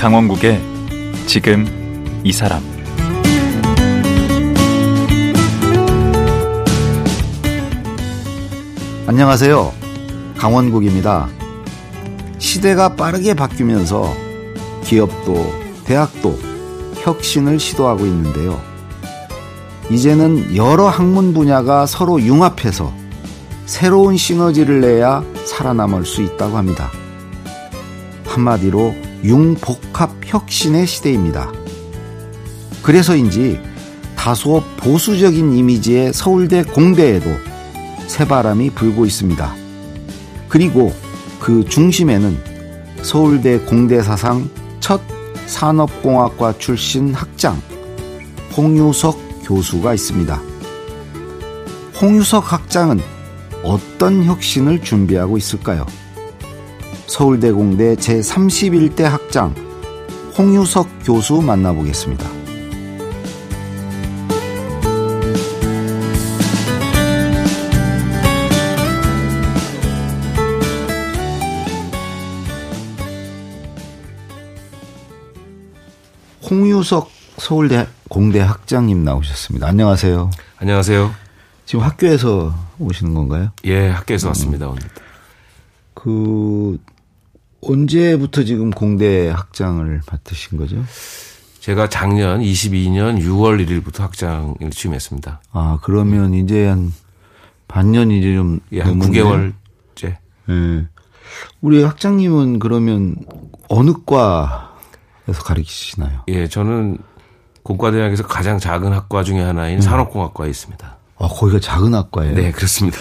강원국의 지금 이 사람 안녕하세요. 강원국입니다. 시대가 빠르게 바뀌면서 기업도 대학도 혁신을 시도하고 있는데요. 이제는 여러 학문 분야가 서로 융합해서 새로운 시너지를 내야 살아남을 수 있다고 합니다. 한마디로 융복합 혁신의 시대입니다. 그래서인지 다소 보수적인 이미지의 서울대 공대에도 새바람이 불고 있습니다. 그리고 그 중심에는 서울대 공대 사상 첫 산업공학과 출신 학장 홍유석 교수가 있습니다. 홍유석 학장은 어떤 혁신을 준비하고 있을까요? 서울대 공대 제31대 학장 홍유석 교수 만나보겠습니다. 홍유석 서울대 공대 학장님 나오셨습니다. 안녕하세요. 안녕하세요. 지금 학교에서 오시는 건가요? 예, 학교에서 왔습니다, 오늘. 그 언제부터 지금 공대 학장을 맡으신 거죠? 제가 작년 22년 6월 1일부터 학장을 취임했습니다. 아, 그러면 이제 한 반년 이제 좀 예, 한 넘었네요. 9개월째. 예. 우리 학장님은 그러면 어느 과에서 가르치시나요? 예, 저는 공과대학에서 가장 작은 학과 중에 하나인 음. 산업공학과에 있습니다. 아, 거기가 작은 학과예요? 네, 그렇습니다.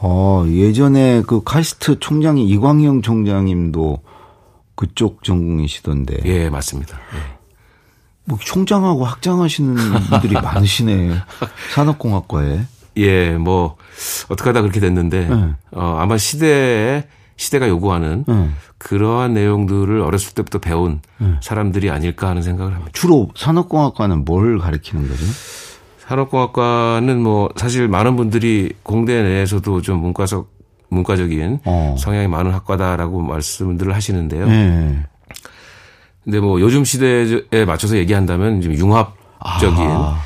어, 예전에 그 카이스트 총장이 이광영 총장님도 그쪽 전공이시던데. 예, 맞습니다. 예. 뭐 총장하고 학장하시는 분들이 많으시네. 산업공학과에. 예, 뭐 어떻게 하다 그렇게 됐는데 네. 어, 아마 시대에 시대가 요구하는 네. 그러한 내용들을 어렸을 때부터 배운 사람들이 아닐까 하는 생각을 합니다. 주로 산업공학과는 뭘 가르치는 거죠? 산업공학과는 뭐 사실 많은 분들이 공대 내에서도 좀 문과적 문과적인 어. 성향이 많은 학과다라고 말씀들을 하시는데요. 네. 근데 뭐 요즘 시대에 맞춰서 얘기한다면 좀 융합적인 아.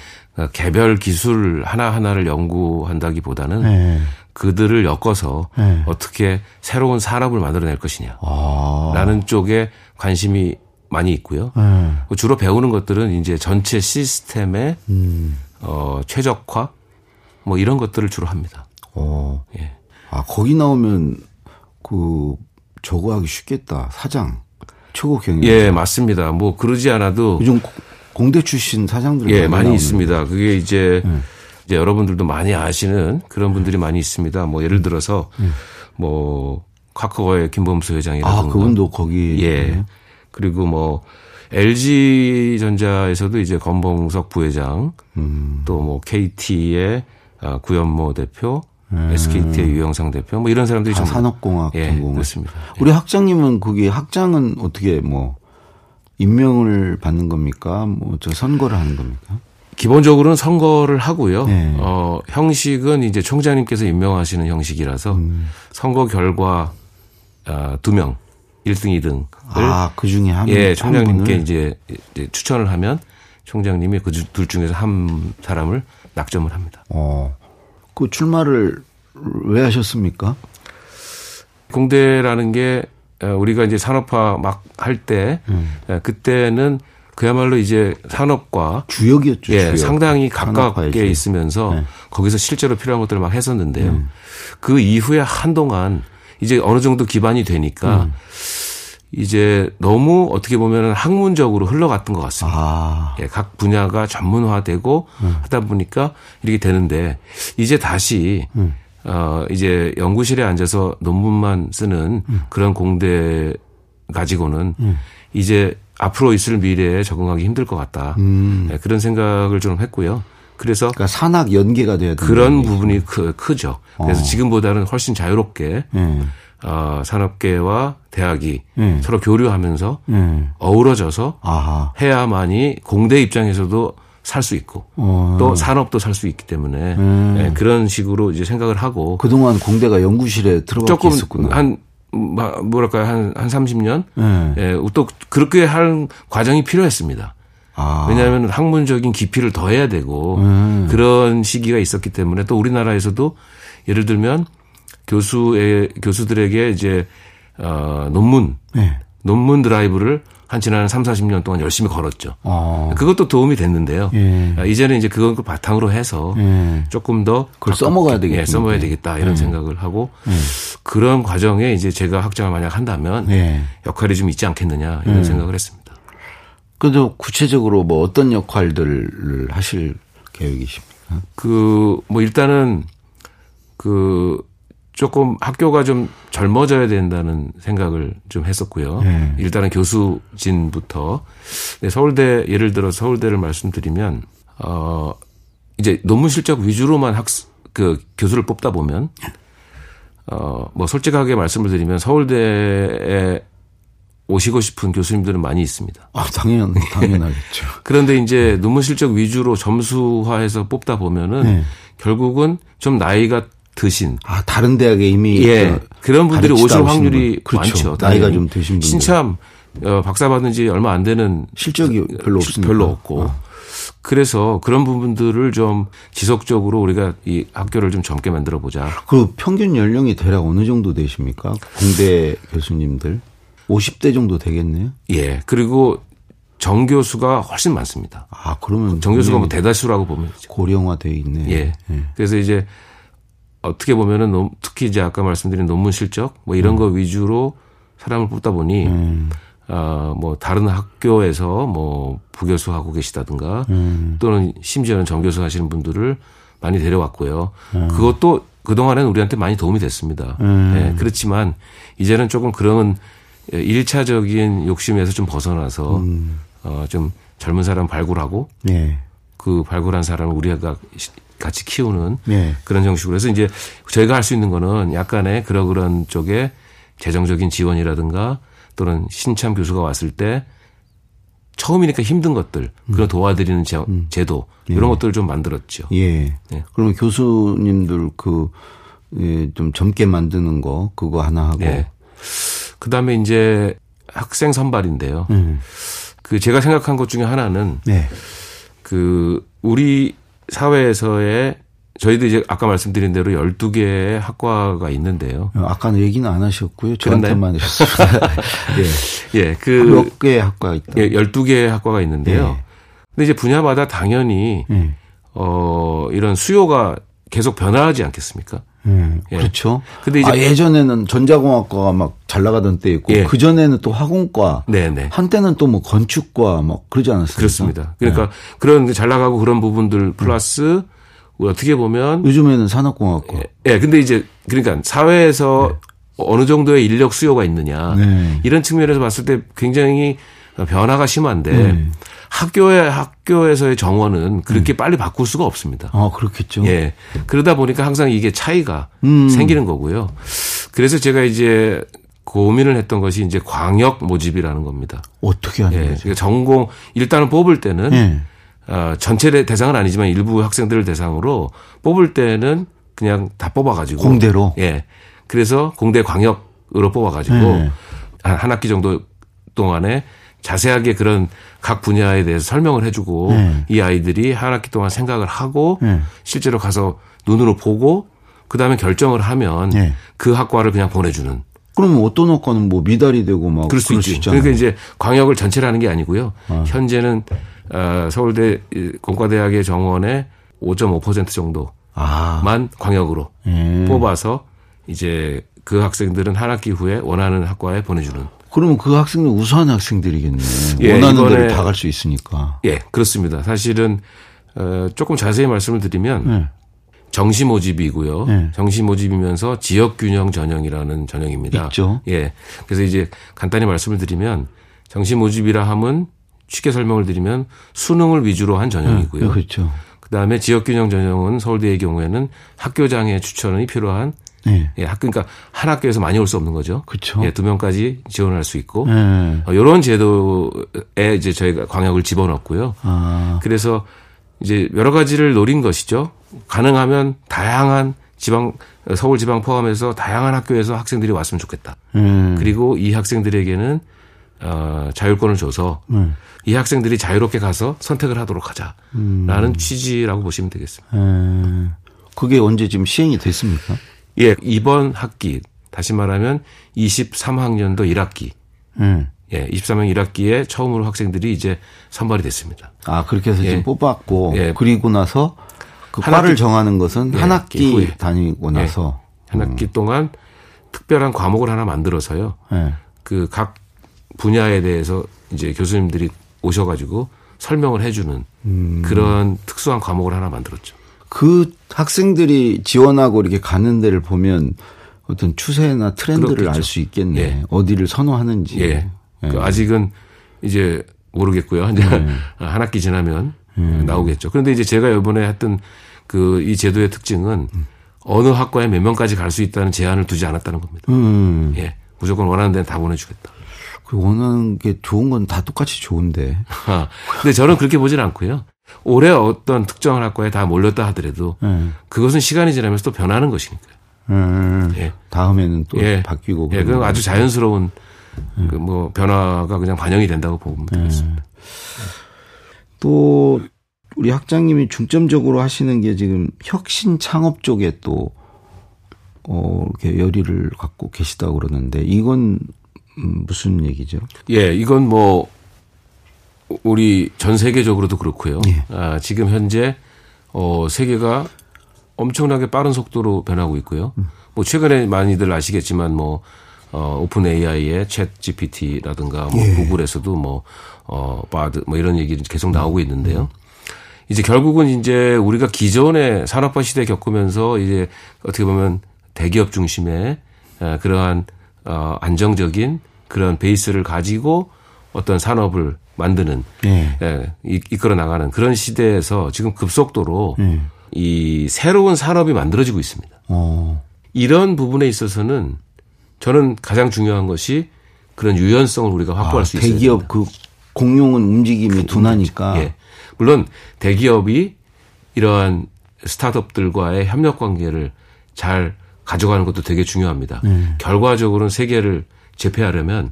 개별 기술 하나하나를 연구한다기보다는 네. 그들을 엮어서 네. 어떻게 새로운 산업을 만들어낼 것이냐. 아. 라는 쪽에 관심이 많이 있고요. 네. 주로 배우는 것들은 이제 전체 시스템의 음. 어, 최적화 뭐 이런 것들을 주로 합니다. 어. 예. 아, 거기 나오면 그 저거 하기 쉽겠다. 사장. 최고 경영. 예, 맞습니다. 뭐 그러지 않아도 요즘 고- 공대 출신 사장들 예, 많이 나오는 있습니다. 그게 이제 네. 이제 여러분들도 많이 아시는 그런 분들이 많이 있습니다. 뭐 예를 들어서 뭐 카카오의 김범수 회장이라든가 음. 아, 그분도 거기 예. 그리고 뭐 LG 전자에서도 이제 권봉석 부회장 음. 또뭐 KT의 아, 구현모 대표, 음. SKT의 유영상 대표 뭐 이런 사람들이 다 산업공학 예, 전공을. 그렇습니다. 우리 학장님은 그게 학장은 어떻게 뭐 임명을 받는 겁니까? 뭐 저 선거를 하는 겁니까? 기본적으로는 선거를 하고요. 네. 어, 형식은 이제 총장님께서 임명하시는 형식이라서 음. 선거 결과 아, 두 명, 1등, 2등을 아, 그 중에 한 예, 한 총장님께? 이제, 이제 추천을 하면 총장님이 그 둘 중에서 한 사람을 낙점을 합니다. 어. 그 출마를 왜 하셨습니까? 공대라는 게 어, 우리가 이제 산업화 막 할때 음. 그때는 그야말로 이제 산업과 주역이었죠. 예, 주역. 상당히 가깝게 주역. 있으면서 네. 거기서 실제로 필요한 것들을 막 했었는데요. 음. 그 이후에 한동안 이제 어느 정도 기반이 되니까 음. 이제 너무 어떻게 보면 학문적으로 흘러갔던 것 같습니다. 아. 예, 각 분야가 전문화되고 음. 하다 보니까 이렇게 되는데 이제 다시 음. 어 이제 연구실에 앉아서 논문만 쓰는 음. 그런 공대 가지고는 이제 앞으로 있을 미래에 적응하기 힘들 것 같다. 음. 예, 그런 생각을 좀 했고요. 그래서 그러니까 산학 연계가 돼야 된다. 그런 부분이 크, 크죠. 그래서 어. 지금보다는 훨씬 자유롭게 예. 어, 산업계와 대학이 예. 서로 교류하면서 예. 어우러져서 아하. 해야만이 공대 입장에서도 살 수 있고 어. 또 산업도 살 수 있기 때문에 음. 예, 그런 식으로 이제 생각을 하고 그동안 공대가 연구실에 들어가 있었구나. 한 마- 뭐랄까요 한한 30년 네. 예, 또 그렇게 할 과정이 필요했습니다. 아. 왜냐하면 학문적인 깊이를 더해야 되고 음. 그런 시기가 있었기 때문에 또 우리나라에서도 예를 들면 교수의 교수들에게 이제 어 논문 네. 논문 드라이브를 한 지난 3, 40년 동안 열심히 걸었죠. 어. 그것도 도움이 됐는데요. 예. 아, 이제는 이제 그걸 바탕으로 해서 예. 조금 더 그걸 써먹어야 되겠군요. 예, 써먹어야 되겠다 이런 예. 생각을 하고 그런 과정에 이제 제가 학장을 만약 한다면 예. 역할이 좀 있지 않겠느냐 이런 생각을 했습니다. 그래도 구체적으로 뭐 어떤 역할들을 하실 계획이십니까? 그 뭐 일단은 그 조금 학교가 좀 젊어져야 된다는 생각을 좀 했었고요. 네. 일단은 교수진부터 네, 서울대 예를 들어 서울대를 말씀드리면 어 이제 논문 실적 위주로만 학그 교수를 뽑다 보면 어 뭐 솔직하게 말씀을 드리면 서울대에 오시고 싶은 교수님들은 많이 있습니다. 아, 당연, 당연하겠죠. 그런데 이제 논문 실적 위주로 점수화해서 뽑다 보면은 네. 결국은 좀 나이가 드신 아, 다른 대학에 이미 예저 그런 분들이 오실 확률이 분. 그렇죠. 많죠. 나이가. 좀 드신 분들. 신참 어, 박사 받은 지 얼마 안 되는 실적이 별로 없으니까. 별로 없고 아. 그래서 그런 부분들을 좀 지속적으로 우리가 이 학교를 좀 젊게 만들어 보자. 그 평균 연령이 대략 어느 정도 되십니까? 공대 교수님들 50대 정도 되겠네요. 예 그리고 정교수가 훨씬 많습니다. 아 그러면 정교수가 뭐 굉장히 대다수라고 보면 되죠. 고령화돼 있네. 예. 그래서 이제 어떻게 보면은 논- 특히 이제 아까 말씀드린 논문 실적 뭐 이런 거 위주로 사람을 뽑다 보니 음. 아, 뭐 다른 학교에서 뭐 부교수 하고 계시다든가 음. 또는 심지어는 정교수 하시는 분들을 많이 데려왔고요. 음. 그것도 그동안에는 우리한테 많이 도움이 됐습니다. 예, 그렇지만 이제는 조금 그런 일차적인 욕심에서 좀 벗어나서 음. 어, 좀 젊은 사람 발굴하고 예. 그 발굴한 사람을 우리가 시- 같이 키우는 예. 그런 형식으로 해서 이제 저희가 할 수 있는 거는 약간의 그런 그런 쪽에 재정적인 지원이라든가 또는 신참 교수가 왔을 때 처음이니까 힘든 것들 그런 도와드리는 제, 제도 이런 것들을 좀 만들었죠. 예. 네. 그러면 교수님들 그, 예, 좀 젊게 만드는 거, 그거 하나 하고. 예. 그 다음에 이제 학생 선발인데요. 음. 그 제가 생각한 것 중에 하나는 네. 그 우리 사회에서의 저희도 이제 아까 말씀드린 대로 12개의 학과가 있는데요. 어, 아까는 얘기는 안 하셨고요. 저한테만 하셨습니다. 예. 예, 그 몇 개의 학과가 있다. 예, 12개의 학과가 있는데요. 네. 근데 이제 분야마다 당연히 예. 어 이런 수요가 계속 변화하지 않겠습니까? 예. 예. 그렇죠. 근데 이제 아, 예전에는 전자공학과가 막 잘 나가던 때 있고, 예. 그 전에는 또 화공과, 네, 네. 한때는 또 뭐 건축과 막 그러지 않았습니까? 그렇습니다. 그러니까 그런 잘 나가고 그런 부분들 플러스 어떻게 보면 요즘에는 산업공학과. 예, 근데 이제 그러니까 사회에서 어느 정도의 인력 수요가 있느냐 네. 이런 측면에서 봤을 때 굉장히 변화가 심한데 네. 학교의 학교에서의 정원은 그렇게 빨리 바꿀 수가 없습니다. 아, 그렇겠죠. 예. 그러다 보니까 항상 이게 차이가 음. 생기는 거고요. 그래서 제가 이제 고민을 했던 것이 이제 광역 모집이라는 겁니다. 어떻게 하는 예. 거죠? 그러니까 전공 일단은 뽑을 때는 예. 어, 전체 대- 대상은 아니지만 일부 학생들을 대상으로 뽑을 때는 그냥 다 뽑아가지고 공대로? 예. 그래서 공대 광역으로 뽑아가지고 네. 한, 한 학기 정도 동안에 자세하게 그런 각 분야에 대해서 설명을 해주고 네. 이 아이들이 한 학기 동안 생각을 하고 네. 실제로 가서 눈으로 보고 그 다음에 결정을 하면 네. 그 학과를 그냥 보내주는 그러면 어떤 학과는 뭐 미달이 되고 막 그럴 수 있지. 그러니까 이제 광역을 전체를 하는 게 아니고요. 현재는 어, 서울대 이 공과대학의 정원의 5.5% 정도만 아, 광역으로 예. 뽑아서 이제 그 학생들은 한 학기 후에 원하는 학과에 보내주는. 그러면 그 학생들 우수한 학생들이겠네. 예, 원하는 데를 다갈 수 있으니까. 예, 그렇습니다. 사실은 어, 조금 자세히 말씀을 드리면 예. 정시 모집이고요. 네. 정시 모집이면서 지역 균형 전형이라는 전형입니다. 있죠. 예. 그래서 이제 간단히 말씀을 드리면 정시 모집이라 함은 쉽게 설명을 드리면 수능을 위주로 한 전형이고요. 예, 그렇죠. 그다음에 지역 균형 전형은 서울대의 경우에는 학교장의 추천이 필요한 예. 예, 학 그러니까 한 학교에서 많이 올 수 없는 거죠. 그렇죠. 예, 두 명까지 지원할 수 있고 예. 어, 이런 제도에 이제 저희가 광역을 집어넣었고요. 아, 그래서 이제 여러 가지를 노린 것이죠. 가능하면 다양한 지방 서울 지방 포함해서 다양한 학교에서 학생들이 왔으면 좋겠다. 음. 그리고 이 학생들에게는 어, 자율권을 줘서 음. 이 학생들이 자유롭게 가서 선택을 하도록 하자라는 취지라고 보시면 되겠습니다. 음. 그게 언제 지금 시행이 됐습니까? 예, 이번 학기 다시 말하면 23학년도 1학기 음. 예, 23학년 1학기에 처음으로 학생들이 이제 선발이 됐습니다. 아 그렇게 해서 예. 지금 뽑았고 예. 그리고 나서 그한 과를 학기- 정하는 것은 예, 한 학기 후에. 다니고 나서 한 학기 동안 특별한 과목을 하나 만들어서요. 예. 그각 분야에 대해서 이제 교수님들이 오셔 가지고 설명을 해 주는 음. 그런 특수한 과목을 하나 만들었죠. 그 학생들이 지원하고 이렇게 가는 데를 보면 어떤 추세나 트렌드를. 알 수 있겠네. 예. 어디를 선호하는지. 예. 그 아직은 이제 모르겠고요. 이제 한 학기 지나면 나오겠죠. 그런데 이제 제가 이번에 했던 그 이 제도의 특징은 어느 학과에 몇 명까지 갈 수 있다는 제한을 두지 않았다는 겁니다. 음. 예. 무조건 원하는 데는 다 보내주겠다. 그 원하는 게 좋은 건 다 똑같이 좋은데. 아, 근데 저는 그렇게 보진 않고요. 올해 어떤 특정한 학과에 다 몰렸다 하더라도 예. 그것은 시간이 지나면서 또 변하는 것이니까요. 음. 예. 다음에는 또 예. 바뀌고. 예, 그건 거. 아주 자연스러운 그뭐 변화가 그냥 반영이 된다고 보면 되겠습니다. 또 우리 학장님이 중점적으로 하시는 게 지금 혁신 창업 쪽에 또 어, 이렇게 열의를 갖고 계시다고 그러는데 이건 음, 무슨 얘기죠? 예, 이건 뭐 우리 전 세계적으로도 그렇고요. 예. 아, 지금 현재 어 세계가 엄청나게 빠른 속도로 변하고 있고요. 뭐 최근에 많이들 아시겠지만 뭐 어, 오픈 AI의 챗 GPT라든가 뭐 구글에서도 뭐 어 바드 뭐 이런 얘기를 계속 나오고 있는데요. 이제 결국은 이제 우리가 기존의 산업화 시대 겪으면서 이제 어떻게 보면 대기업 중심의 에, 그러한 어 안정적인 그런 베이스를 가지고 어떤 산업을 만드는 예. 예, 이- 이끌어 나가는 그런 시대에서 지금 급속도로 예. 이 새로운 산업이 만들어지고 있습니다. 어. 이런 부분에 있어서는 저는 가장 중요한 것이 그런 유연성을 우리가 확보할 아, 수 있어요. 대기업 그 공룡은 움직임이 둔하니까. 예. 물론 대기업이 이러한 스타트업들과의 협력 관계를 잘 가져가는 것도 되게 중요합니다. 네. 결과적으로는 세계를 제패하려면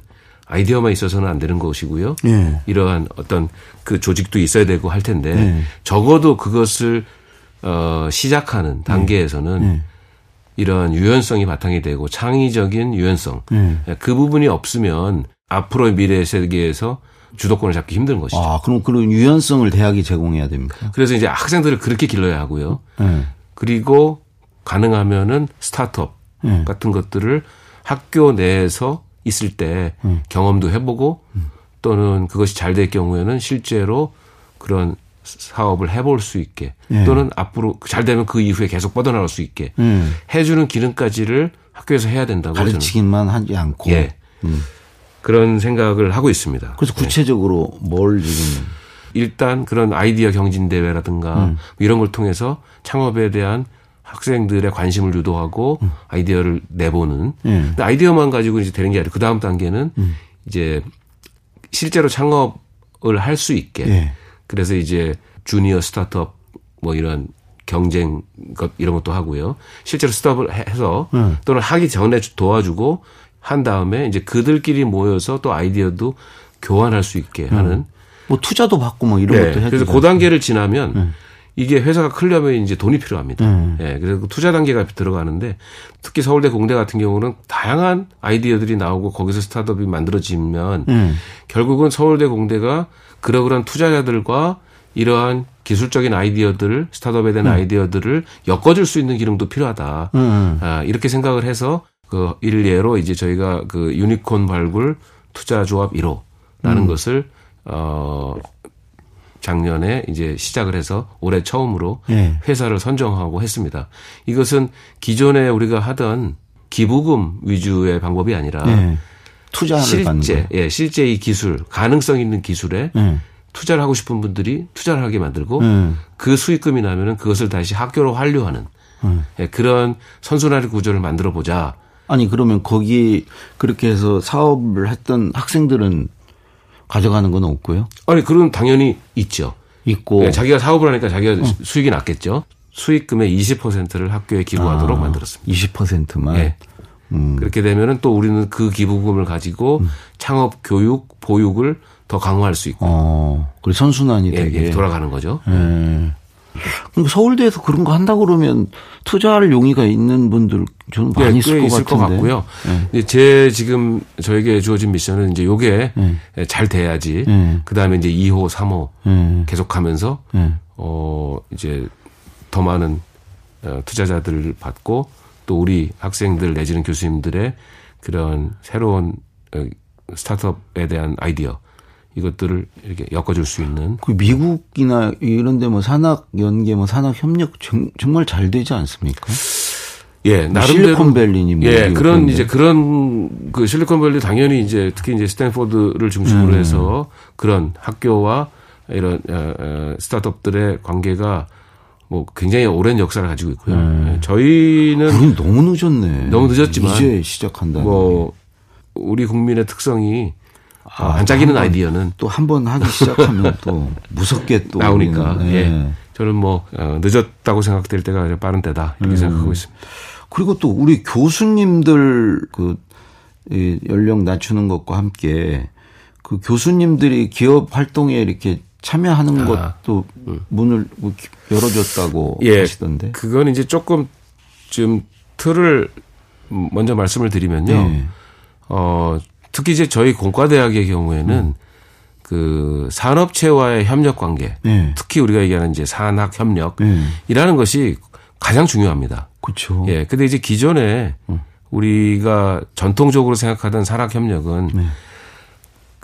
아이디어만 있어서는 안 되는 것이고요. 예. 이러한 어떤 그 조직도 있어야 되고 할 텐데 네. 적어도 그것을 어 시작하는 단계에서는 네. 이런 유연성이 바탕이 되고 창의적인 유연성 네. 그 부분이 없으면 앞으로의 미래 세계에서 주도권을 잡기 힘든 것이죠. 아, 그럼 그런 유연성을 대학이 제공해야 됩니까? 그래서 이제 학생들을 그렇게 길러야 하고요. 예. 그리고 가능하면은 스타트업 네. 같은 것들을 학교 내에서 있을 때 경험도 해보고 또는 그것이 잘 될 경우에는 실제로 그런 사업을 해볼 수 있게 네. 또는 앞으로 잘 되면 그 이후에 계속 뻗어나갈 수 있게 예. 해주는 기능까지를 학교에서 해야 된다고 저는 가르치기만 하지 않고. 예. 그런 생각을 하고 있습니다. 그래서 구체적으로 뭘 지금 일단 그런 아이디어 경진 대회라든가 음. 뭐 이런 걸 통해서 창업에 대한 학생들의 관심을 유도하고 음. 아이디어를 내보는. 예. 근데 아이디어만 가지고 이제 되는 게 아니라 그 다음 단계는 음. 이제 실제로 창업을 할 수 있게. 예. 그래서 이제 주니어 스타트업 뭐 이런 경쟁 것 이런 것도 하고요. 실제로 스타트업을 해- 해서 음. 또는 하기 전에 도와주고 한 다음에 이제 그들끼리 모여서 또 아이디어도 교환할 수 있게 하는 뭐 투자도 받고 뭐 이런 네. 것도 해야 그래서 그 단계를 지나면 이게 회사가 크려면 이제 돈이 필요합니다. 음. 예. 그래서 그 투자 단계가 들어가는데 특히 서울대 공대 같은 경우는 다양한 아이디어들이 나오고 거기서 스타트업이 만들어지면 음. 결국은 서울대 공대가 그러그런 투자자들과 이러한 기술적인 아이디어들, 스타트업에 대한 아이디어들을 엮어줄 수 있는 기능도 필요하다. 음. 아, 이렇게 생각을 해서 그 일례로 이제 저희가 그 유니콘 발굴 투자 조합 1호라는 것을 어 작년에 이제 시작을 해서 올해 처음으로 예. 회사를 선정하고 했습니다. 이것은 기존에 우리가 하던 기부금 위주의 방법이 아니라 예. 투자를 받는 실제 거. 예, 실제 이 기술, 가능성 있는 기술에 예. 투자를 하고 싶은 분들이 투자를 하게 만들고 예. 그 수익금이 나면은 그것을 다시 학교로 환류하는 예, 그런 선순환의 구조를 만들어 보자. 아니 그러면 거기 그렇게 해서 사업을 했던 학생들은 가져가는 건 없고요. 아니 그런 당연히 있죠. 있고 예, 자기가 사업을 하니까 자기가 수익이 났겠죠. 수익금의 20%를 학교에 기부하도록 아, 만들었습니다. 20%만. 예. 그렇게 되면은 또 우리는 그 기부금을 가지고 창업 교육 보육을 더 강화할 수 있고 어, 그리고 선순환이 예, 되게. 예, 돌아가는 거죠. 예. 그럼 서울대에서 그런 거 한다 그러면 투자할 용의가 있는 분들 저는 많이 예, 있을, 꽤것 있을 것. 같고요. 예. 이제 제 지금 저에게 주어진 미션은 이제 요게 예. 잘 돼야지. 예. 그 다음에 이제 2호, 3호 예. 계속하면서 예. 어 이제 더 많은 어, 투자자들을 받고 또 우리 학생들 내지는 교수님들의 그런 새로운 어, 스타트업에 대한 아이디어 이것들을 이렇게 엮어줄 수 있는 그 미국이나 이런 데 뭐 산학 연계 뭐 산학 협력 정- 정말 잘 되지 않습니까? 예, 뭐 나름대로 실리콘밸리니 뭐 예, 그런. 이제 그런 그 실리콘밸리 당연히 이제 특히 이제 스탠포드를 중심으로 음. 해서 그런 학교와 이런 어, 어, 스타트업들의 관계가 뭐 굉장히 오랜 역사를 가지고 있고요. 예, 저희는 너무 늦었네. 너무 늦었지만 이제 시작한다. 뭐 우리 국민의 특성이 어, 아, 반짝이는 한 번, 아이디어는 또 한 번 하기 시작하면 또 무섭게 또 나오니까 우리는, 예. 저는 뭐 어, 늦었다고 생각될 때가 아니라 빠른 때다 음. 이렇게 생각하고 있습니다. 그리고 또 우리 교수님들 그 이, 연령 낮추는 것과 함께 그 교수님들이 기업 활동에 이렇게 참여하는 아, 것도 문을 뭐 기- 열어줬다고 예, 하시던데. 그건 이제 조금 좀 틀을 먼저 말씀을 드리면요. 네. 어, 특히 이제 저희 공과대학의 경우에는 그 산업체와의 협력 관계, 네. 특히 우리가 얘기하는 이제 산학 협력 네. 이라는 것이 가장 중요합니다. 그렇죠. 예. 근데 이제 기존에 우리가 전통적으로 생각하던 산학 협력은 네.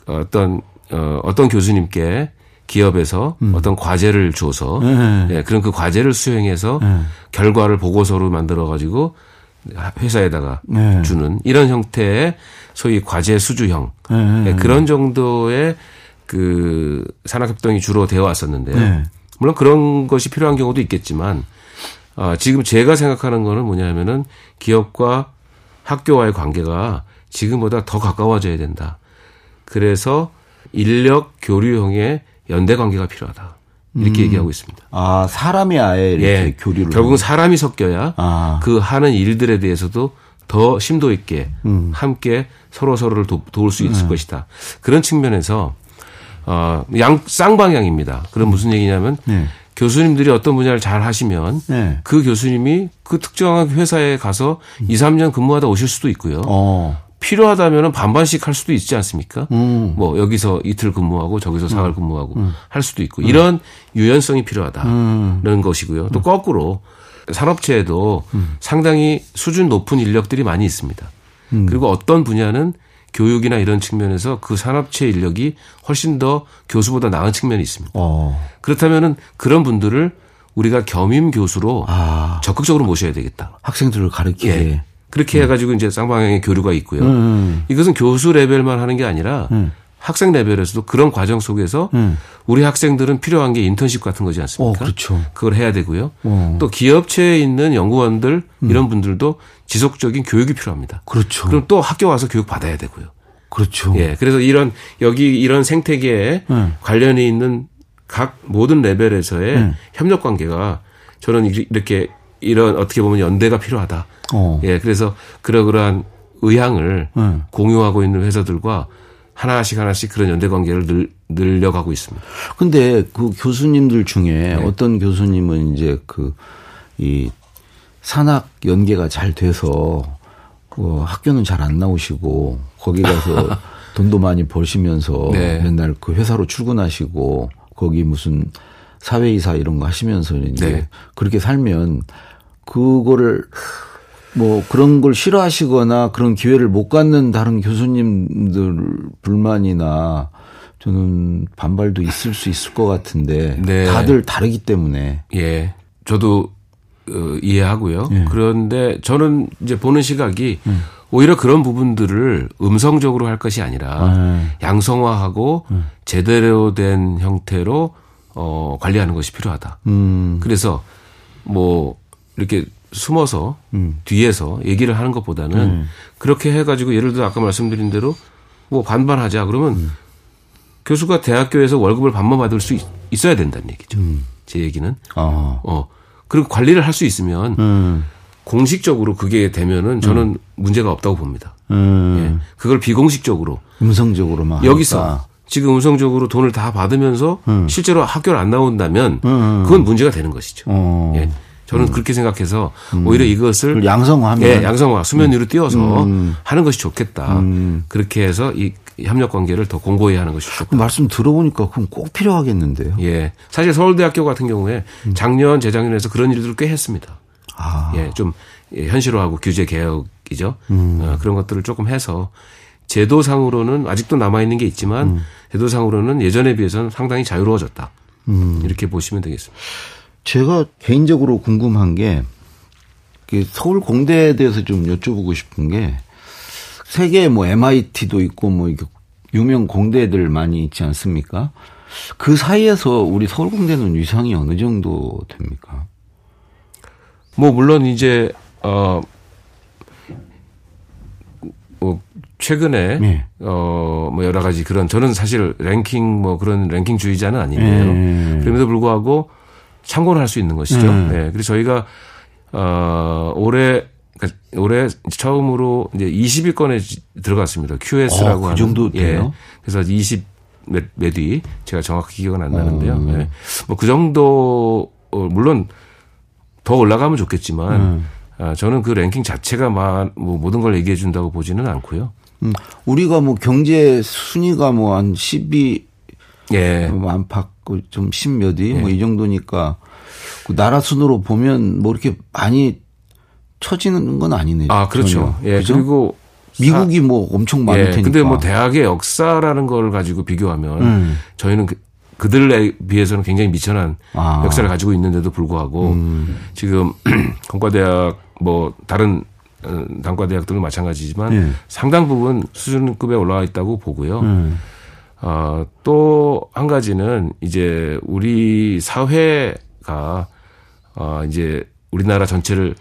어떤 어, 어떤 교수님께 기업에서 어떤 과제를 줘서 음. 네. 예, 그런 그 과제를 수행해서 네. 결과를 보고서로 만들어 가지고 회사에다가 네. 주는 이런 형태의 소위 과제 수주형 네. 예, 그런 정도의 그 산학협동이 주로 되어 왔었는데요. 네. 물론 그런 것이 필요한 경우도 있겠지만 아, 지금 제가 생각하는 거는 뭐냐면은 기업과 학교와의 관계가 지금보다 더 가까워져야 된다. 그래서 인력 교류형의 연대 관계가 필요하다. 이렇게 얘기하고 있습니다. 아 사람이 아예 이렇게 예. 교류를. 결국은 사람이 섞여야 아. 그 하는 일들에 대해서도 더 심도 있게 음. 함께 서로 서로를 도, 도울 수 네. 있을 것이다. 그런 측면에서 어 양 쌍방향입니다. 그럼 무슨 얘기냐면 네. 교수님들이 어떤 분야를 잘 하시면 네. 그 교수님이 그 특정한 회사에 가서 2, 3년 근무하다 오실 수도 있고요. 어. 필요하다면 반반씩 할 수도 있지 않습니까? 음. 뭐 여기서 이틀 근무하고 저기서 사흘 근무하고 할 수도 있고 이런 유연성이 필요하다는 것이고요. 또 거꾸로 산업체에도 상당히 수준 높은 인력들이 많이 있습니다. 그리고 어떤 분야는 교육이나 이런 측면에서 그 산업체 인력이 훨씬 더 교수보다 나은 측면이 있습니다. 어. 그렇다면은 그런 분들을 우리가 겸임 교수로 아 적극적으로 모셔야 되겠다. 학생들을 가르치게. 예. 그렇게 해가지고 이제 쌍방향의 교류가 있고요. 음. 이것은 교수 레벨만 하는 게 아니라 음. 학생 레벨에서도 그런 과정 속에서 음. 우리 학생들은 필요한 게 인턴십 같은 거지 어 않습니까? 그렇죠. 그걸 해야 되고요. 어. 또 기업체에 있는 연구원들 이런 분들도 지속적인 교육이 필요합니다. 그렇죠. 그럼 또 학교 와서 교육 받아야 되고요. 그렇죠. 예. 그래서 이런 여기 이런 생태계에 음. 관련이 있는 각 모든 레벨에서의 음. 협력 관계가 저는 이렇게 이런 어떻게 보면 연대가 필요하다. 어. 예. 그래서 그러그러한 의향을 음. 공유하고 있는 회사들과 하나씩 하나씩 그런 연대 관계를 늘, 늘려가고 있습니다. 근데 그 교수님들 중에 어떤 교수님은 이제 그 이 산학 연계가 잘 돼서 그 학교는 잘 안 나오시고 거기 가서 돈도 많이 벌시면서 네. 맨날 그 회사로 출근하시고 거기 무슨 사회이사 이런 거 하시면서 이제 네. 그렇게 살면 그거를 뭐 그런 걸 싫어하시거나 그런 기회를 못 갖는 다른 교수님들 불만이나 저는 반발도 있을 수 있을 것 같은데 네. 다들 다르기 때문에 예. 저도 어, 이해하고요. 예. 그런데 저는 이제 보는 시각이 오히려 그런 부분들을 음성적으로 할 것이 아니라 네. 양성화하고 제대로 된 형태로 어, 관리하는 것이 필요하다. 음, 그래서 뭐 이렇게 숨어서 뒤에서 얘기를 하는 것보다는 그렇게 해가지고 예를 들어 아까 말씀드린 대로 뭐 반반하자 그러면 교수가 대학교에서 월급을 반반 받을 수 있, 어야 된다는 얘기죠. 제 얘기는 어, 어 그리고 관리를 할 수 있으면 음. 공식적으로 그게 되면은 저는 문제가 없다고 봅니다. 음. 예. 그걸 비공식적으로 음성적으로만 여기서 하니까. 지금 음성적으로 돈을 다 받으면서 실제로 학교를 안 나온다면 음. 그건 문제가 되는 것이죠. 어. 예. 저는 그렇게 생각해서 오히려 이것을 그걸 양성화하면 예, 양성화 수면 위로 띄워서 하는 것이 좋겠다. 음. 그렇게 해서 이 협력 관계를 더 공고히 하는 것이 좋다. 그 말씀 들어보니까 그럼 꼭 필요하겠는데요. 예. 사실 서울대학교 같은 경우에 작년 재작년에서 그런 일들을 꽤 했습니다. 아. 예, 좀 예, 현실화하고 규제 개혁이죠. 어, 그런 것들을 조금 해서 제도상으로는 아직도 남아 있는 게 있지만 제도상으로는 예전에 비해서는 상당히 자유로워졌다. 이렇게 보시면 되겠습니다. 제가 개인적으로 궁금한 게, 그 서울 공대에 대해서 좀 여쭤보고 싶은 게, 세계에 뭐 MIT도 있고 뭐 유명 공대들 많이 있지 않습니까? 그 사이에서 우리 서울 공대는 위상이 어느 정도 됩니까? 뭐 물론 이제 어, 뭐 최근에 네. 어뭐 여러 가지 그런 저는 사실 랭킹 뭐 그런 랭킹주의자는 아닌데요. 네. 그럼에도 불구하고 참고를 할 수 있는 것이죠. 네. 네. 그래서 저희가 어 올해 그러니까 올해 처음으로 이제 20위권에 들어갔습니다. QS라고 어, 그 정도 돼요? 예. 그래서 20 몇, 몇위 제가 정확히 기억은 안 나는데요. 어. 예. 뭐그 정도 어, 물론 더 올라가면 좋겠지만 음. 아, 저는 그 랭킹 자체가 마, 뭐 모든 걸 얘기해 준다고 보지는 않고요. 음, 우리가 뭐 경제 순위가 뭐 한 12, 예. 뭐 안팎 좀 10몇 위, 네. 뭐이 정도니까 그 나라 순으로 보면 뭐 이렇게 많이 처지는 건 아니네요. 아, 그렇죠. 전혀. 예. 그죠? 그리고 미국이 뭐 엄청 많을 예. 테니까. 근데 뭐 대학의 역사라는 걸 가지고 비교하면 음. 저희는 그, 그들에 비해서는 굉장히 미천한 아. 음. 역사를 가지고 있는데도 불구하고 지금 공과대학 뭐 다른 어, 단과대학들도 마찬가지지만 예. 상당 부분 수준급에 올라와 있다고 보고요. 음. 어, 또 한 가지는 이제 우리 사회가 어, 이제 우리나라 전체를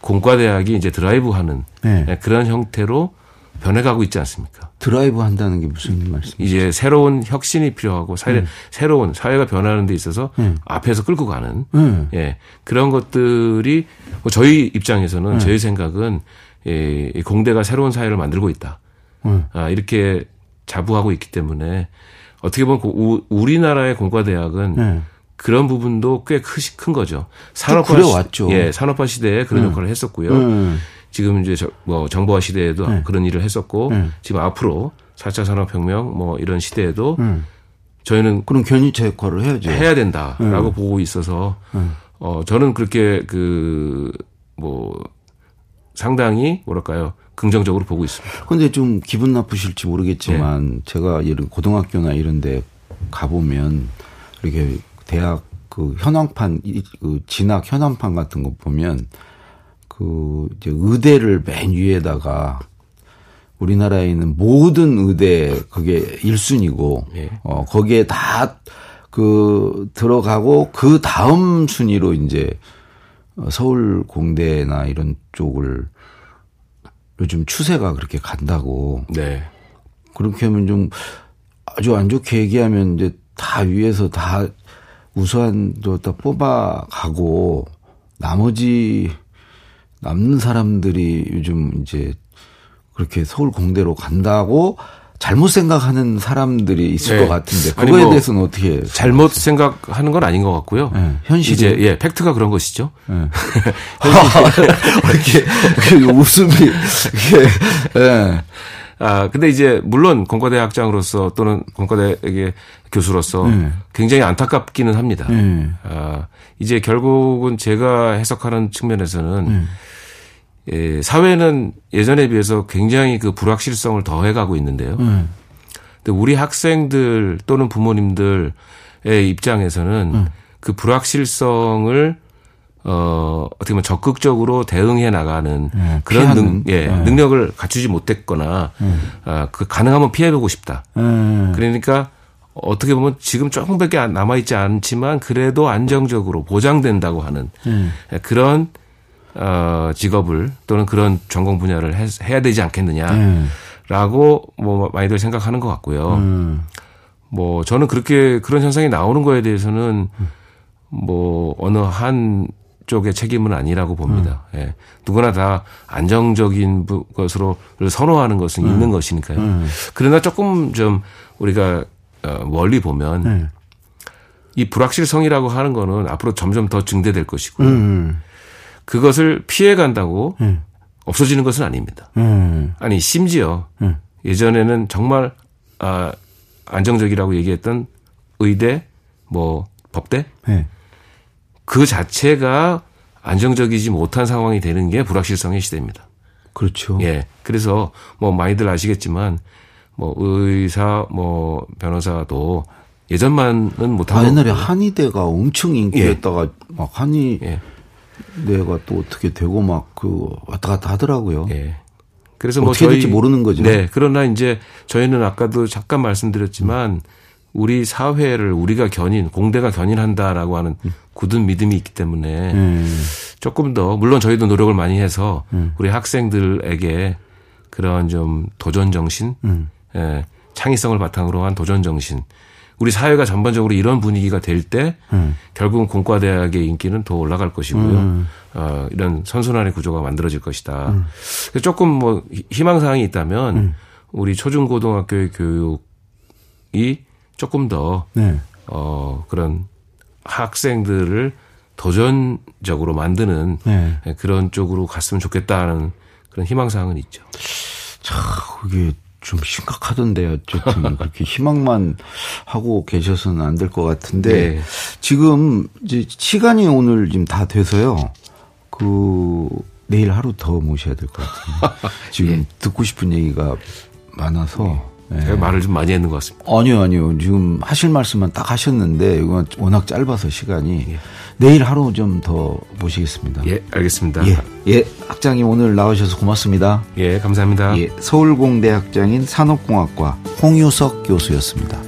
공과대학이 이제 드라이브 하는 네. 그런 형태로 변해가고 있지 않습니까? 드라이브 한다는 게 무슨 말씀? 이제 새로운 혁신이 필요하고 사회, 음. 새로운 사회가 변하는 데 있어서 앞에서 끌고 가는 음. 예 그런 것들이 뭐 저희 입장에서는 네. 저희 생각은 예, 이 공대가 새로운 사회를 만들고 있다. 음. 아, 이렇게 자부하고 있기 때문에 어떻게 보면 그 우- 우리나라의 공과대학은 네. 그런 부분도 꽤 크시, 큰 거죠. 산업화. 시, 예, 산업화 시대에 그런 역할을 했었고요. 음. 지금 이제 저, 뭐 정보화 시대에도 네. 그런 일을 했었고 네. 지금 앞으로 4차 산업혁명 뭐 이런 시대에도 음. 저희는 그럼 견인차 역할을 해야죠. 해야 된다라고 네. 보고 있어서 어 저는 그렇게 그 뭐 상당히 뭐랄까요 긍정적으로 보고 있습니다. 근데 좀 기분 나쁘실지 네. 모르겠지만 제가 예를 고등학교나 이런 데 가보면 이렇게 대학 그 현황판 이- 그 진학 현황판 같은 거 보면 그 이제 의대를 맨 위에다가 우리나라에 있는 모든 의대 그게 1순위고 예. 어 거기에 다 그 들어가고 그 다음 순위로 이제 어, 서울 공대나 이런 쪽을 요즘 추세가 그렇게 간다고 네. 그렇게 하면 좀 아주 안 좋게 얘기하면 이제 다 위에서 다 우수한도 다 뽑아가고 나머지 남는 사람들이 요즘 이제 그렇게 서울 공대로 간다고 잘못 생각하는 사람들이 있을 네. 것 같은데 아니, 그거에 뭐 대해서는 어떻게 잘못 생각하는 건 아닌 것 같고요. 네, 현실이- 이제 예 팩트가 그런 것이죠. 예. 이렇게 그 웃음이 예. 아 근데 이제 물론 공과대 학장으로서 또는 공과대의 교수로서 네. 굉장히 안타깝기는 합니다. 예. 아, 이제 결국은 제가 해석하는 측면에서는 음. 예, 사회는 예전에 비해서 굉장히 그 불확실성을 더해가고 있는데요. 음. 근데 우리 학생들 또는 부모님들의 입장에서는 음. 그 불확실성을 어, 어떻게 보면 적극적으로 대응해 나가는 예, 그런 피하는. 능, 예, 예. 능력을 갖추지 못했거나 아, 그 가능하면 피해보고 싶다. 예. 그러니까 어떻게 보면 지금 조금밖에 안- 남아있지 않지만 그래도 안정적으로 보장된다고 하는 음. 그런 어, 직업을 또는 그런 전공 분야를 해, 해야 되지 않겠느냐라고 뭐 많이들 생각하는 것 같고요. 음. 뭐 저는 그렇게 그런 현상이 나오는 거에 대해서는 뭐 어느 한 쪽의 책임은 아니라고 봅니다. 예. 누구나 다 안정적인 부- 것으로 선호하는 것은 있는 것이니까요. 그러나 조금 좀 우리가 어, 멀리 보면 네. 이 불확실성이라고 하는 거는 앞으로 점점 더 증대될 것이고 요 음. 그것을 피해 간다고 음. 없어지는 것은 아닙니다. 음. 아니 심지어 음. 예전에는 정말 아 안정적이라고 얘기했던 의대 뭐 법대 네. 그 자체가 안정적이지 못한 상황이 되는 게 불확실성의 시대입니다. 그렇죠. 예. 그래서 뭐 많이들 아시겠지만 뭐 의사 뭐 변호사도 예전만은 아, 못하고 옛날에 한의대가 엄청 인기였다가 막 한의 예. 또 어떻게 되고 막 그 왔다 갔다 하더라고요. 예. 그래서 뭐 어떻게 저희 될지 모르는 거죠. 네. 그러나 이제 저희는 아까도 잠깐 말씀드렸지만 우리 사회를 우리가 견인, 공대가 견인한다라고 하는 굳은 믿음이 있기 때문에 음. 조금 더 물론 저희도 노력을 많이 해서 우리 학생들에게 그런 좀 도전 정신, 음. 예, 창의성을 바탕으로 한 도전 정신. 우리 사회가 전반적으로 이런 분위기가 될때 음. 결국은 공과대학의 인기는 더 올라갈 것이고요. 어, 이런 선순환의 구조가 만들어질 것이다. 음. 조금 뭐 희- 희망 사항이 있다면 우리 초중고등학교의 교육이 조금 더 네. 어, 그런 학생들을 도전적으로 만드는 네. 그런 쪽으로 갔으면 좋겠다는 그런 희망사항은 있죠. 참 그게 좀 심각하던데 어쨌든 그렇게 희망만 하고 계셔서는 안 될 것 같은데 네. 지금 이제 시간이 오늘 지금 다 돼서요. 그 내일 하루 더 모셔야 될 것 같은데 지금 듣고 싶은 얘기가 많아서 예. 제가 말을 좀 많이 했는 것 같습니다. 아니요, 아니요. 지금 하실 말씀만 딱 하셨는데, 이건 워낙 짧아서 시간이. 예. 내일 하루 좀 더 모시겠습니다. 예, 알겠습니다. 예. 예. 학장님 오늘 나오셔서 고맙습니다. 예, 감사합니다. 예. 서울공대 학장인 산업공학과 홍유석 교수였습니다.